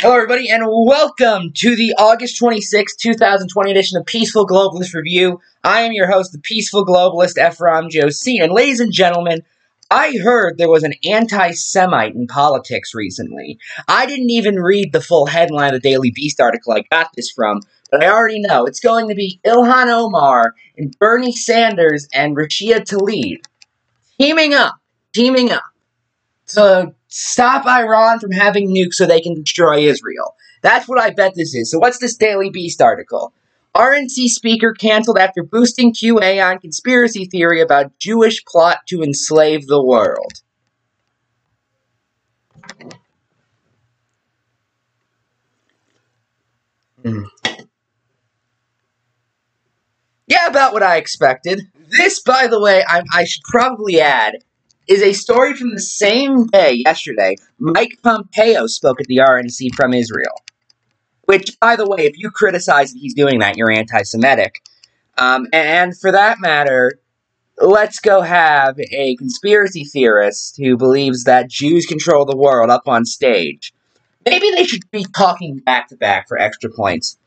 Hello, everybody, and welcome to the August 26, 2020 edition of Peaceful Globalist Review. I am your host, the Peaceful Globalist, Ephraim Josie. And ladies and gentlemen, I heard there was an anti Semite in politics recently. I didn't even read the full headline of the Daily Beast article I got this from, but I already know it's going to be Ilhan Omar and Bernie Sanders and Rashida Tlaib teaming up, teaming up to stop Iran from having nukes so they can destroy Israel. That's what I bet this is. So what's this Daily Beast article? RNC speaker canceled after boosting QAnon conspiracy theory about Jewish plot to enslave the world. Mm. Yeah, about what I expected. This, by the way, I, I should probably add, is a story from the same day yesterday. Mike Pompeo spoke at the RNC from Israel. Which, by the way, if you criticize that he's doing that, you're anti Semitic. Um, and for that matter, let's go have a conspiracy theorist who believes that Jews control the world up on stage. Maybe they should be talking back to back for extra points.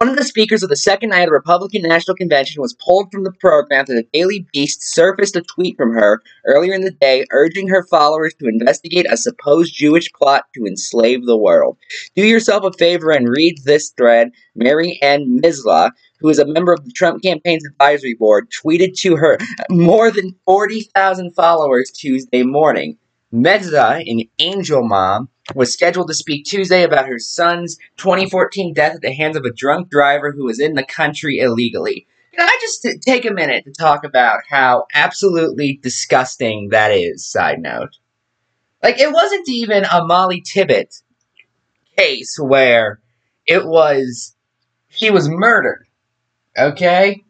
One of the speakers of the second night of the Republican National Convention was pulled from the program after the Daily Beast surfaced a tweet from her earlier in the day urging her followers to investigate a supposed Jewish plot to enslave the world. Do yourself a favor and read this thread. Mary Ann Misla, who is a member of the Trump campaign's advisory board, tweeted to her more than 40,000 followers Tuesday morning. Mendoza, an angel mom, was scheduled to speak Tuesday about her son's 2014 death at the hands of a drunk driver who was in the country illegally. Can I just t- take a minute to talk about how absolutely disgusting that is, side note? Like, it wasn't even a Mollie Tibbetts case where it was, she was murdered, okay?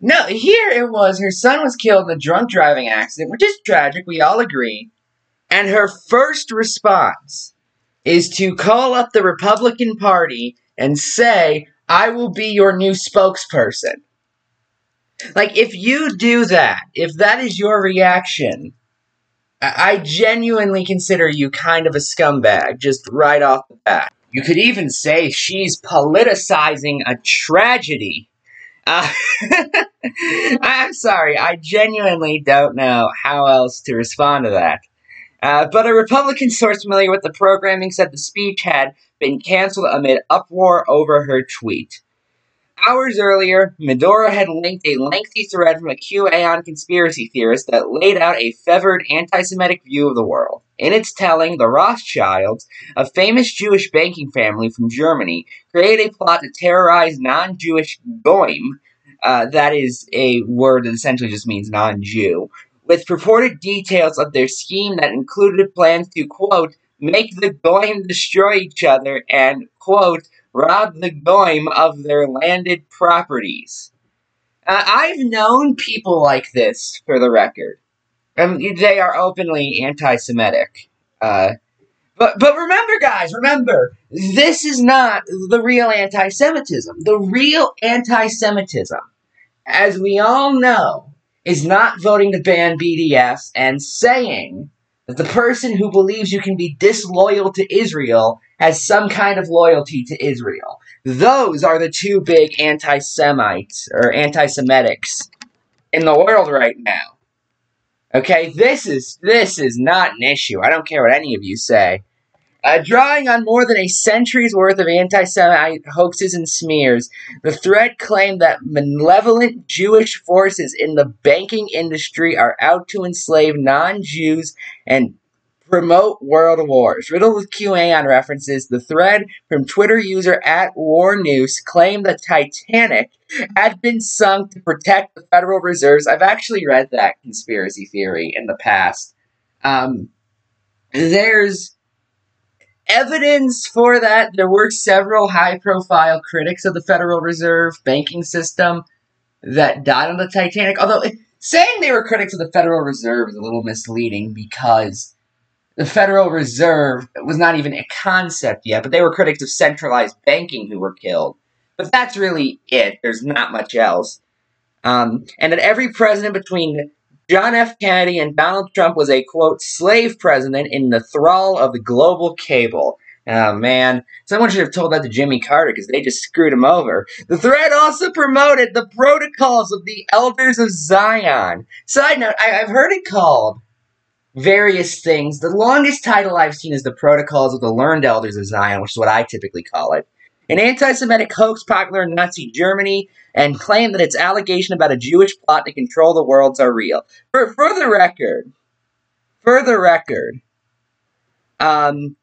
No, here it was her son was killed in a drunk driving accident, which is tragic, we all agree. And her first response is to call up the Republican Party and say, I will be your new spokesperson. Like, if you do that, if that is your reaction, I genuinely consider you kind of a scumbag, just right off the bat. You could even say she's politicizing a tragedy uh, I'm sorry, I genuinely don't know how else to respond to that. Uh, but a Republican source familiar with the programming said the speech had been canceled amid uproar over her tweet. Hours earlier, Mendoza had linked a lengthy thread from a QAnon conspiracy theorist that laid out a fevered anti Semitic view of the world. In its telling, the Rothschilds, a famous Jewish banking family from Germany, created a plot to terrorize non Jewish Goyim, uh, that is a word that essentially just means non Jew, with purported details of their scheme that included plans to, quote, make the Goyim destroy each other and, quote, rob the Goyim of their landed properties. Uh, I've known people like this, for the record. Um, they are openly anti-Semitic. Uh, but but remember, guys, remember this is not the real anti-Semitism. The real anti-Semitism, as we all know, is not voting to ban BDS and saying that the person who believes you can be disloyal to Israel has some kind of loyalty to Israel. Those are the two big anti Semites or anti Semitics in the world right now. Okay, this is this is not an issue. I don't care what any of you say. Uh, drawing on more than a century's worth of anti Semite hoaxes and smears, the thread claimed that malevolent Jewish forces in the banking industry are out to enslave non Jews and promote world wars. Riddled with QAnon references, the thread from Twitter user at War News claimed the Titanic had been sunk to protect the Federal Reserves. I've actually read that conspiracy theory in the past. Um, there's evidence for that. There were several high profile critics of the Federal Reserve banking system that died on the Titanic. Although saying they were critics of the Federal Reserve is a little misleading because the Federal Reserve was not even a concept yet, but they were critics of centralized banking who were killed. But that's really it. There's not much else. Um, and that every president between John F. Kennedy and Donald Trump was a, quote, slave president in the thrall of the global cabal. Oh man, someone should have told that to Jimmy Carter because they just screwed him over. The thread also promoted the protocols of the Elders of Zion. Side note, I, have heard it called various things. The longest title I've seen is the Protocols of the Learned Elders of Zion, which is what I typically call it. An anti Semitic hoax popular in Nazi Germany and claim that its allegation about a Jewish plot to control the worlds are real. For, for the record, for the record, um,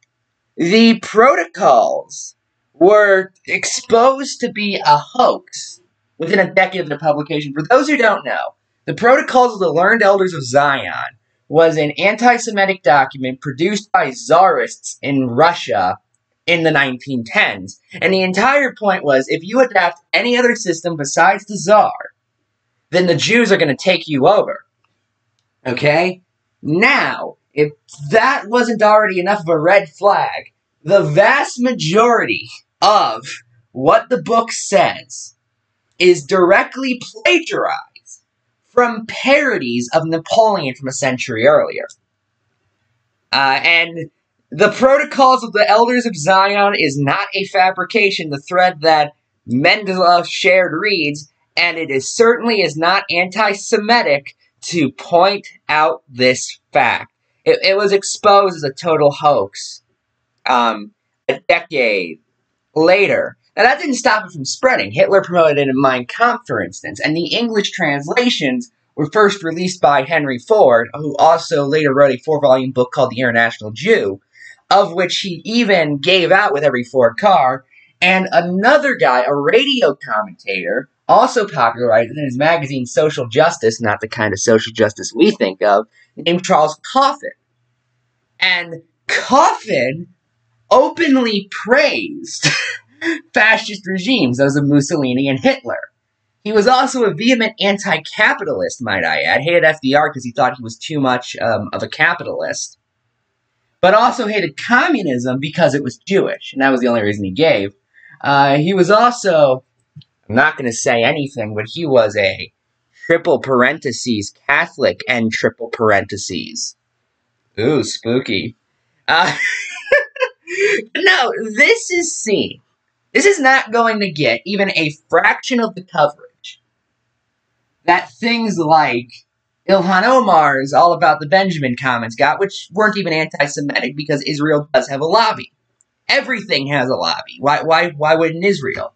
the protocols were exposed to be a hoax within a decade of their publication. For those who don't know, the Protocols of the Learned Elders of Zion was an anti Semitic document produced by czarists in Russia in the 1910s. And the entire point was if you adapt any other system besides the czar, then the Jews are going to take you over. Okay? Now, if that wasn't already enough of a red flag, the vast majority of what the book says is directly plagiarized from parodies of Napoleon from a century earlier. Uh, and the Protocols of the Elders of Zion is not a fabrication. The thread that Mendeleev shared reads, and it is certainly is not anti-Semitic to point out this fact. It, it was exposed as a total hoax um, a decade later. Now, that didn't stop it from spreading. Hitler promoted it in Mein Kampf, for instance, and the English translations were first released by Henry Ford, who also later wrote a four volume book called The International Jew, of which he even gave out with every Ford car. And another guy, a radio commentator, also popularized in his magazine Social Justice, not the kind of social justice we think of, named Charles Coughlin. And Coughlin openly praised fascist regimes, those of Mussolini and Hitler. He was also a vehement anti capitalist, might I add. Hated FDR because he thought he was too much um, of a capitalist. But also hated communism because it was Jewish, and that was the only reason he gave. Uh, he was also, I'm not going to say anything, but he was a triple parentheses Catholic and triple parentheses. Ooh, spooky. Uh, no, this is seen. This is not going to get even a fraction of the coverage that things like Ilhan Omar's All About the Benjamin comments got, which weren't even anti Semitic because Israel does have a lobby. Everything has a lobby. Why, why, why wouldn't Israel?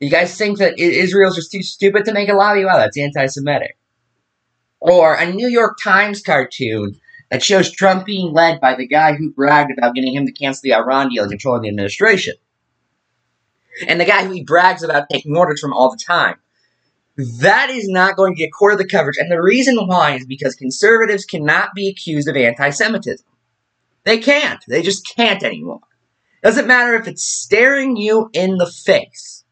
You guys think that Israel's just too stupid to make a lobby? Wow, that's anti Semitic. Or a New York Times cartoon that shows Trump being led by the guy who bragged about getting him to cancel the Iran deal and controlling the administration. And the guy who he brags about taking orders from all the time. That is not going to get core of the coverage. And the reason why is because conservatives cannot be accused of anti Semitism. They can't. They just can't anymore. Doesn't matter if it's staring you in the face.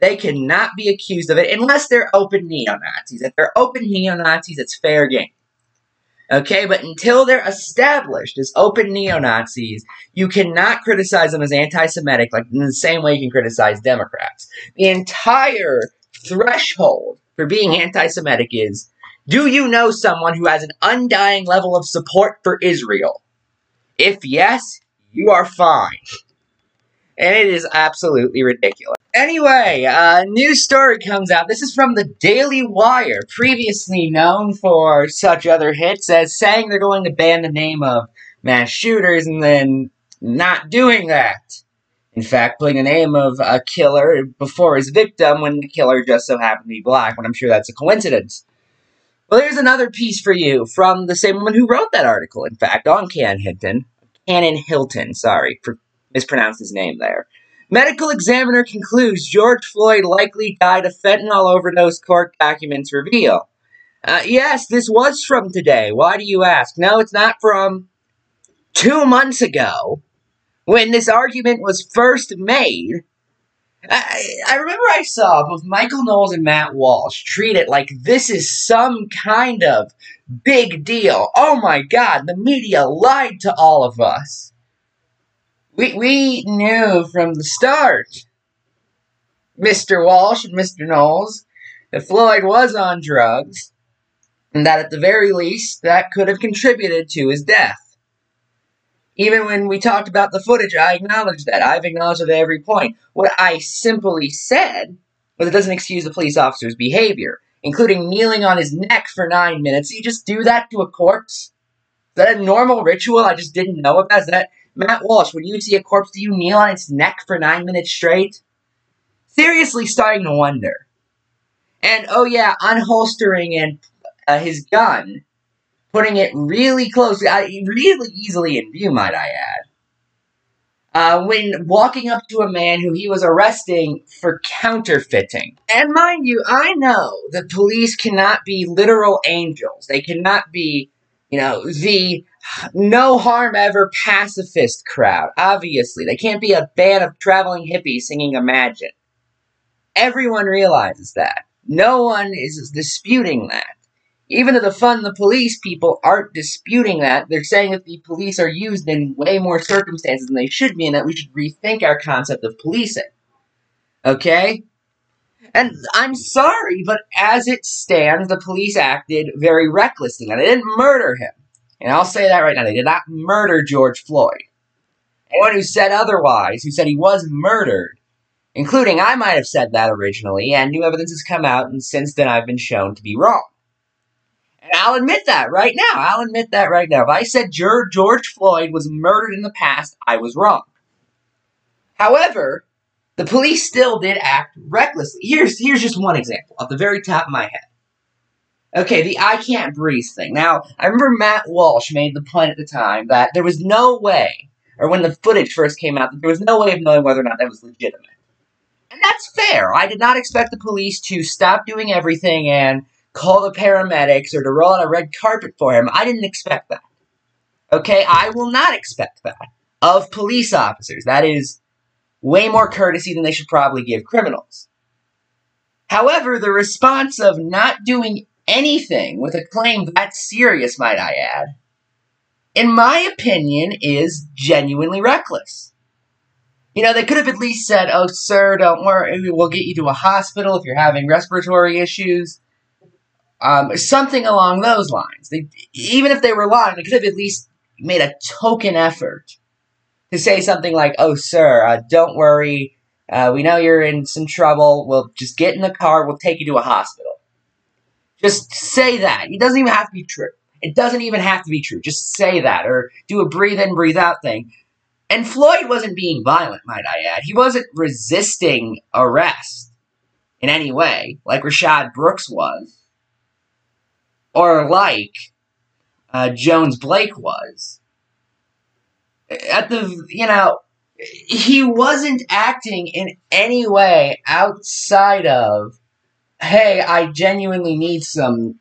They cannot be accused of it unless they're open neo Nazis. If they're open neo Nazis, it's fair game. Okay, but until they're established as open neo Nazis, you cannot criticize them as anti Semitic like in the same way you can criticize Democrats. The entire threshold for being anti Semitic is do you know someone who has an undying level of support for Israel? If yes, you are fine. And it is absolutely ridiculous. Anyway, uh, a new story comes out. This is from the Daily Wire, previously known for such other hits as saying they're going to ban the name of mass shooters and then not doing that. In fact, putting the name of a killer before his victim when the killer just so happened to be black, when I'm sure that's a coincidence. Well, here's another piece for you from the same woman who wrote that article, in fact, on Can Hinton. Cannon Hilton, sorry for mispronounced his name there. Medical examiner concludes George Floyd likely died of fentanyl overdose, court documents reveal. Uh, yes, this was from today. Why do you ask? No, it's not from two months ago when this argument was first made. I, I remember I saw both Michael Knowles and Matt Walsh treat it like this is some kind of big deal. Oh my god, the media lied to all of us. We, we knew from the start, Mr. Walsh and Mr. Knowles, that Floyd was on drugs, and that at the very least, that could have contributed to his death. Even when we talked about the footage, I acknowledged that. I've acknowledged it at every point. What I simply said was it doesn't excuse the police officer's behavior, including kneeling on his neck for nine minutes. You just do that to a corpse? Is that a normal ritual I just didn't know about? Is that Matt Walsh, when you see a corpse, do you kneel on its neck for nine minutes straight? Seriously starting to wonder. And oh yeah, unholstering and uh, his gun, putting it really close, uh, really easily in view, might I add. Uh, when walking up to a man who he was arresting for counterfeiting. And mind you, I know that police cannot be literal angels. They cannot be, you know, the no harm ever pacifist crowd. Obviously, they can't be a band of traveling hippies singing Imagine. Everyone realizes that. No one is disputing that. Even though the fund the police people aren't disputing that, they're saying that the police are used in way more circumstances than they should be, and that we should rethink our concept of policing. Okay? And I'm sorry, but as it stands, the police acted very recklessly. Now, they didn't murder him. And I'll say that right now. They did not murder George Floyd. Anyone who said otherwise, who said he was murdered, including I might have said that originally, and new evidence has come out, and since then I've been shown to be wrong. And I'll admit that right now. I'll admit that right now. If I said George Floyd was murdered in the past, I was wrong. However, the police still did act recklessly. Here's, here's just one example off the very top of my head. Okay, the I can't breathe thing. Now, I remember Matt Walsh made the point at the time that there was no way, or when the footage first came out, that there was no way of knowing whether or not that was legitimate. And that's fair. I did not expect the police to stop doing everything and call the paramedics or to roll out a red carpet for him. I didn't expect that. Okay, I will not expect that of police officers. That is way more courtesy than they should probably give criminals. However, the response of not doing anything with a claim that serious, might I add, in my opinion, is genuinely reckless. You know, they could have at least said, oh, sir, don't worry, we'll get you to a hospital if you're having respiratory issues. Um, something along those lines. They, even if they were lying, they could have at least made a token effort to say something like, oh, sir, uh, don't worry, uh, we know you're in some trouble, we'll just get in the car, we'll take you to a hospital. Just say that. It doesn't even have to be true. It doesn't even have to be true. Just say that or do a breathe in, breathe out thing. And Floyd wasn't being violent, might I add. He wasn't resisting arrest in any way, like Rayshard Brooks was, or like uh, Jones Blake was. At the, you know, he wasn't acting in any way outside of hey, I genuinely need some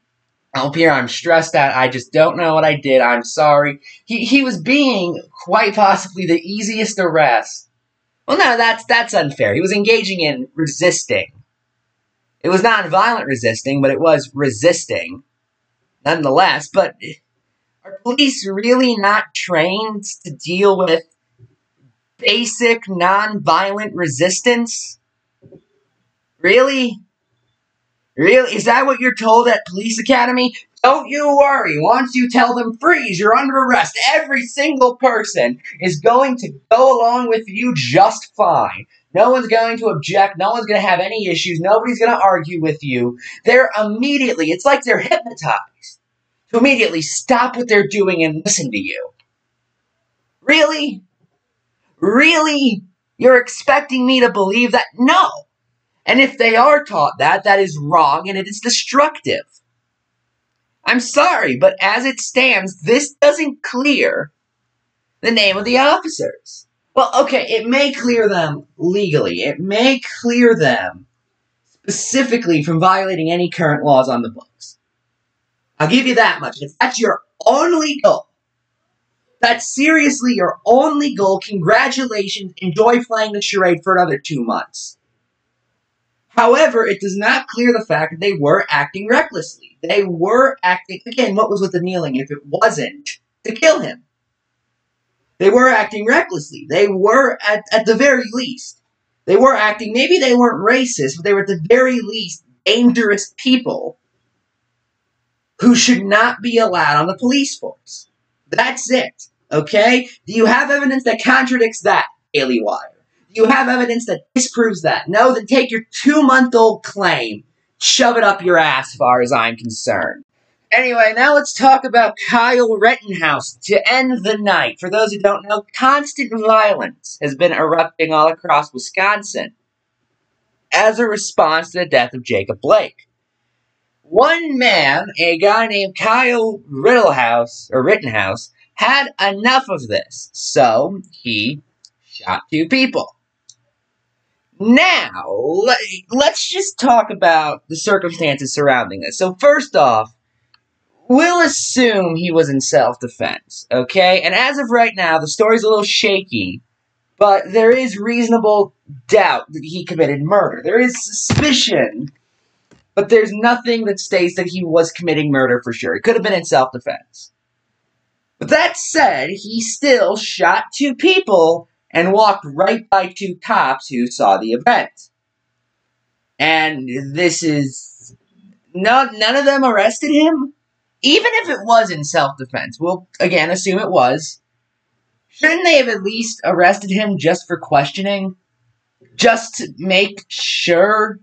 help here. I'm stressed out. I just don't know what I did. I'm sorry. He he was being quite possibly the easiest arrest. Well, no, that's that's unfair. He was engaging in resisting. It was not violent resisting, but it was resisting, nonetheless. But are police really not trained to deal with basic non-violent resistance? Really? Really? Is that what you're told at police academy? Don't you worry. Once you tell them freeze, you're under arrest. Every single person is going to go along with you just fine. No one's going to object. No one's going to have any issues. Nobody's going to argue with you. They're immediately, it's like they're hypnotized to immediately stop what they're doing and listen to you. Really? Really? You're expecting me to believe that? No. And if they are taught that, that is wrong and it is destructive. I'm sorry, but as it stands, this doesn't clear the name of the officers. Well, okay, it may clear them legally. It may clear them specifically from violating any current laws on the books. I'll give you that much. If that's your only goal, that's seriously your only goal, congratulations. Enjoy playing the charade for another two months. However, it does not clear the fact that they were acting recklessly. They were acting, again, what was with the kneeling if it wasn't to kill him? They were acting recklessly. They were, at, at the very least, they were acting, maybe they weren't racist, but they were at the very least dangerous people who should not be allowed on the police force. That's it. Okay? Do you have evidence that contradicts that, Daily Wire? Do you have evidence that disproves that? No, then take your two month old claim, shove it up your ass, as far as I'm concerned. Anyway, now let's talk about Kyle Rittenhouse to end the night. For those who don't know, constant violence has been erupting all across Wisconsin as a response to the death of Jacob Blake. One man, a guy named Kyle Rittenhouse, or Rittenhouse, had enough of this, so he shot two people. Now, let's just talk about the circumstances surrounding this. So, first off, we'll assume he was in self defense, okay? And as of right now, the story's a little shaky, but there is reasonable doubt that he committed murder. There is suspicion, but there's nothing that states that he was committing murder for sure. He could have been in self defense. But that said, he still shot two people and walked right by two cops who saw the event. And this is. Not, none of them arrested him? Even if it was in self defense, we'll again assume it was, shouldn't they have at least arrested him just for questioning? Just to make sure?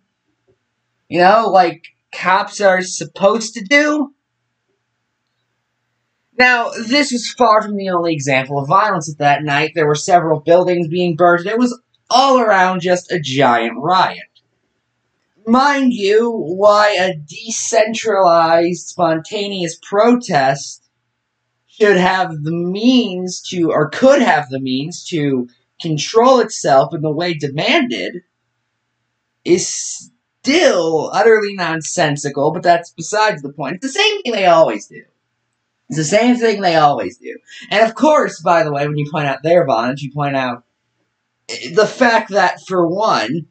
You know, like cops are supposed to do? Now, this was far from the only example of violence at that night. There were several buildings being burned. It was all around just a giant riot mind you, why a decentralized, spontaneous protest should have the means to, or could have the means to control itself in the way demanded is still utterly nonsensical, but that's besides the point. It's the same thing they always do. It's the same thing they always do. And of course, by the way, when you point out their violence, you point out the fact that, for one,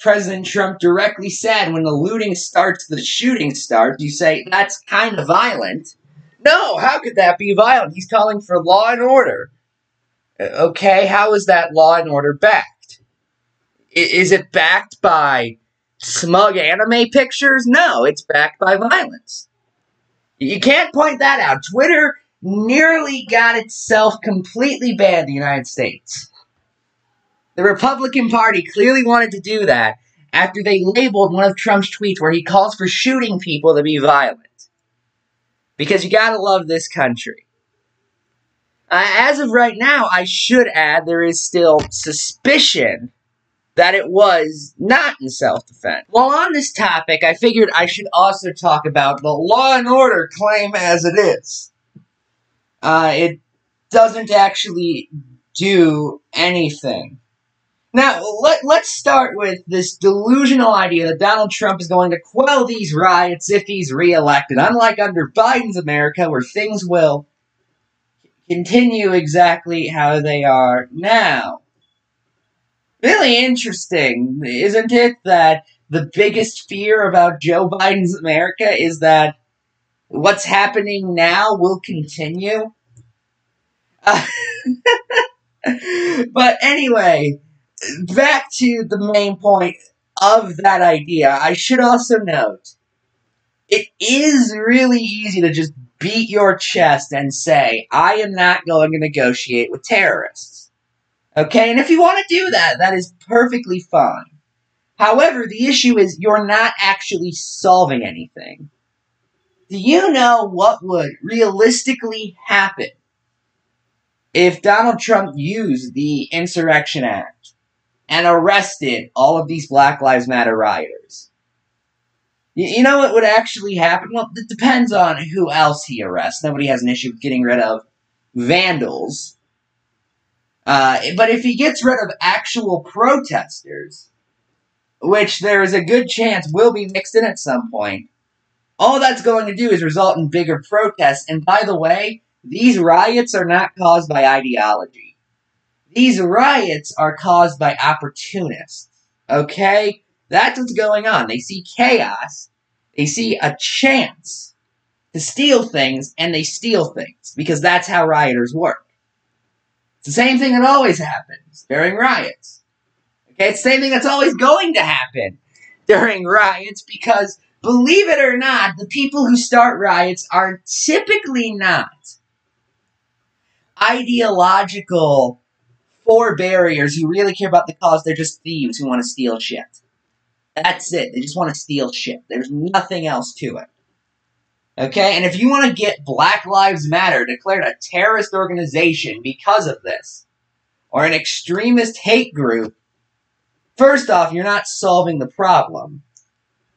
President Trump directly said when the looting starts, the shooting starts, you say, that's kind of violent. No, how could that be violent? He's calling for law and order. Okay, how is that law and order backed? Is it backed by smug anime pictures? No, it's backed by violence. You can't point that out. Twitter nearly got itself completely banned in the United States. The Republican Party clearly wanted to do that after they labeled one of Trump's tweets where he calls for shooting people to be violent. Because you gotta love this country. Uh, as of right now, I should add there is still suspicion that it was not in self defense. While on this topic, I figured I should also talk about the law and order claim as it is. Uh, it doesn't actually do anything. Now, let, let's start with this delusional idea that Donald Trump is going to quell these riots if he's reelected, unlike under Biden's America, where things will continue exactly how they are now. Really interesting, isn't it, that the biggest fear about Joe Biden's America is that what's happening now will continue? Uh, but anyway, back to the main point of that idea, I should also note it is really easy to just beat your chest and say, I am not going to negotiate with terrorists. Okay? And if you want to do that, that is perfectly fine. However, the issue is you're not actually solving anything. Do you know what would realistically happen if Donald Trump used the Insurrection Act? And arrested all of these Black Lives Matter rioters. You, know what would actually happen? Well, it depends on who else he arrests. Nobody has an issue with getting rid of vandals. Uh, but if he gets rid of actual protesters, which there is a good chance will be mixed in at some point, all that's going to do is result in bigger protests. And by the way, these riots are not caused by ideology. These riots are caused by opportunists. Okay? That's what's going on. They see chaos, they see a chance to steal things, and they steal things because that's how rioters work. It's the same thing that always happens during riots. Okay? It's the same thing that's always going to happen during riots because, believe it or not, the people who start riots are typically not ideological four barriers who really care about the cause. They're just thieves who want to steal shit. That's it. They just want to steal shit. There's nothing else to it. Okay? And if you want to get Black Lives Matter declared a terrorist organization because of this, or an extremist hate group, first off, you're not solving the problem.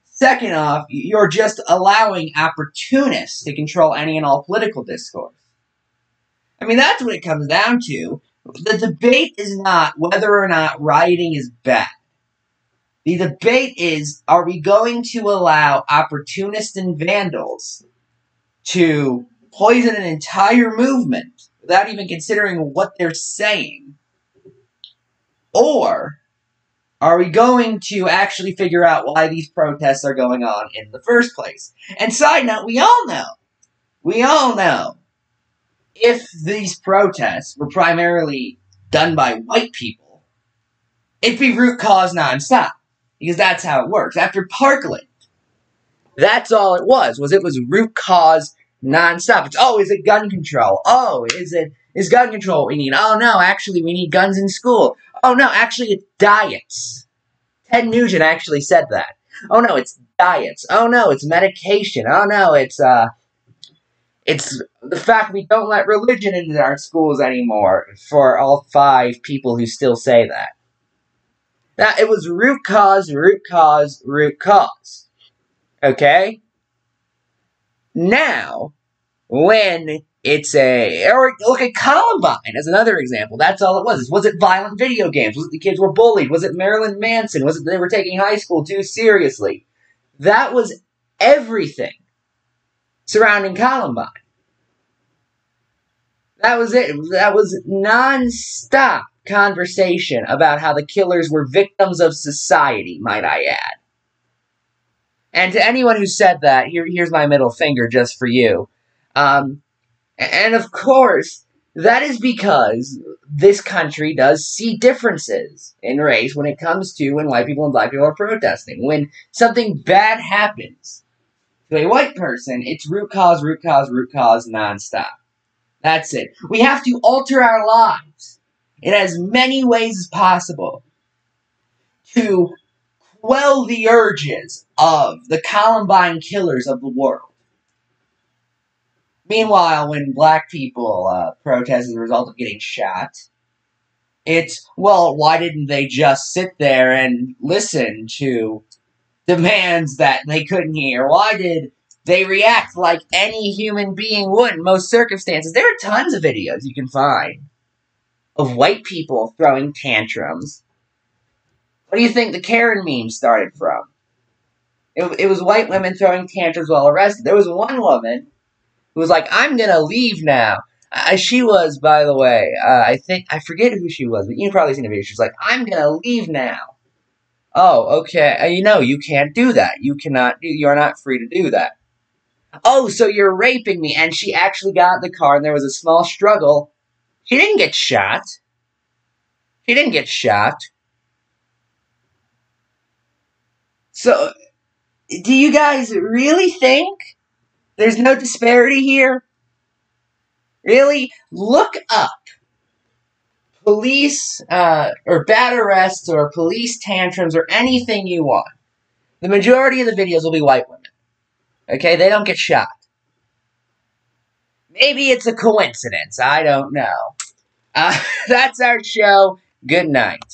Second off, you're just allowing opportunists to control any and all political discourse. I mean, that's what it comes down to. The debate is not whether or not rioting is bad. The debate is are we going to allow opportunists and vandals to poison an entire movement without even considering what they're saying? Or are we going to actually figure out why these protests are going on in the first place? And side note, we all know, we all know, if these protests were primarily done by white people, it'd be root cause nonstop. Because that's how it works. After Parkland, that's all it was, was it was root cause nonstop. It's, oh, is it gun control? Oh, is it, is gun control we need? Oh, no, actually, we need guns in school. Oh, no, actually, it's diets. Ted Nugent actually said that. Oh, no, it's diets. Oh, no, it's medication. Oh, no, it's, uh, it's the fact we don't let religion into our schools anymore for all five people who still say that. That it was root cause, root cause, root cause. Okay? Now, when it's a or look at Columbine as another example. That's all it was. Was it violent video games? Was it the kids were bullied? Was it Marilyn Manson? Was it they were taking high school too seriously? That was everything surrounding Columbine. That was it. That was non-stop conversation about how the killers were victims of society, might I add. And to anyone who said that, here, here's my middle finger just for you. Um, and of course, that is because this country does see differences in race when it comes to when white people and black people are protesting. When something bad happens to a white person, it's root cause, root cause, root cause nonstop. That's it. We have to alter our lives in as many ways as possible to quell the urges of the Columbine killers of the world. Meanwhile, when black people uh, protest as a result of getting shot, it's, well, why didn't they just sit there and listen to demands that they couldn't hear? Why did they react like any human being would in most circumstances? There are tons of videos you can find of white people throwing tantrums. What do you think the Karen meme started from? It, it was white women throwing tantrums while arrested. There was one woman who was like, I'm going to leave now. Uh, she was, by the way, uh, I think, I forget who she was, but you've probably seen the video. She's like, I'm going to leave now. Oh, okay. Uh, you know, you can't do that. You cannot, you're not free to do that. Oh, so you're raping me. And she actually got in the car and there was a small struggle he didn't get shot. He didn't get shot. So, do you guys really think there's no disparity here? Really? Look up police uh, or bad arrests or police tantrums or anything you want. The majority of the videos will be white women. Okay? They don't get shot. Maybe it's a coincidence. I don't know. Uh, that's our show. Good night.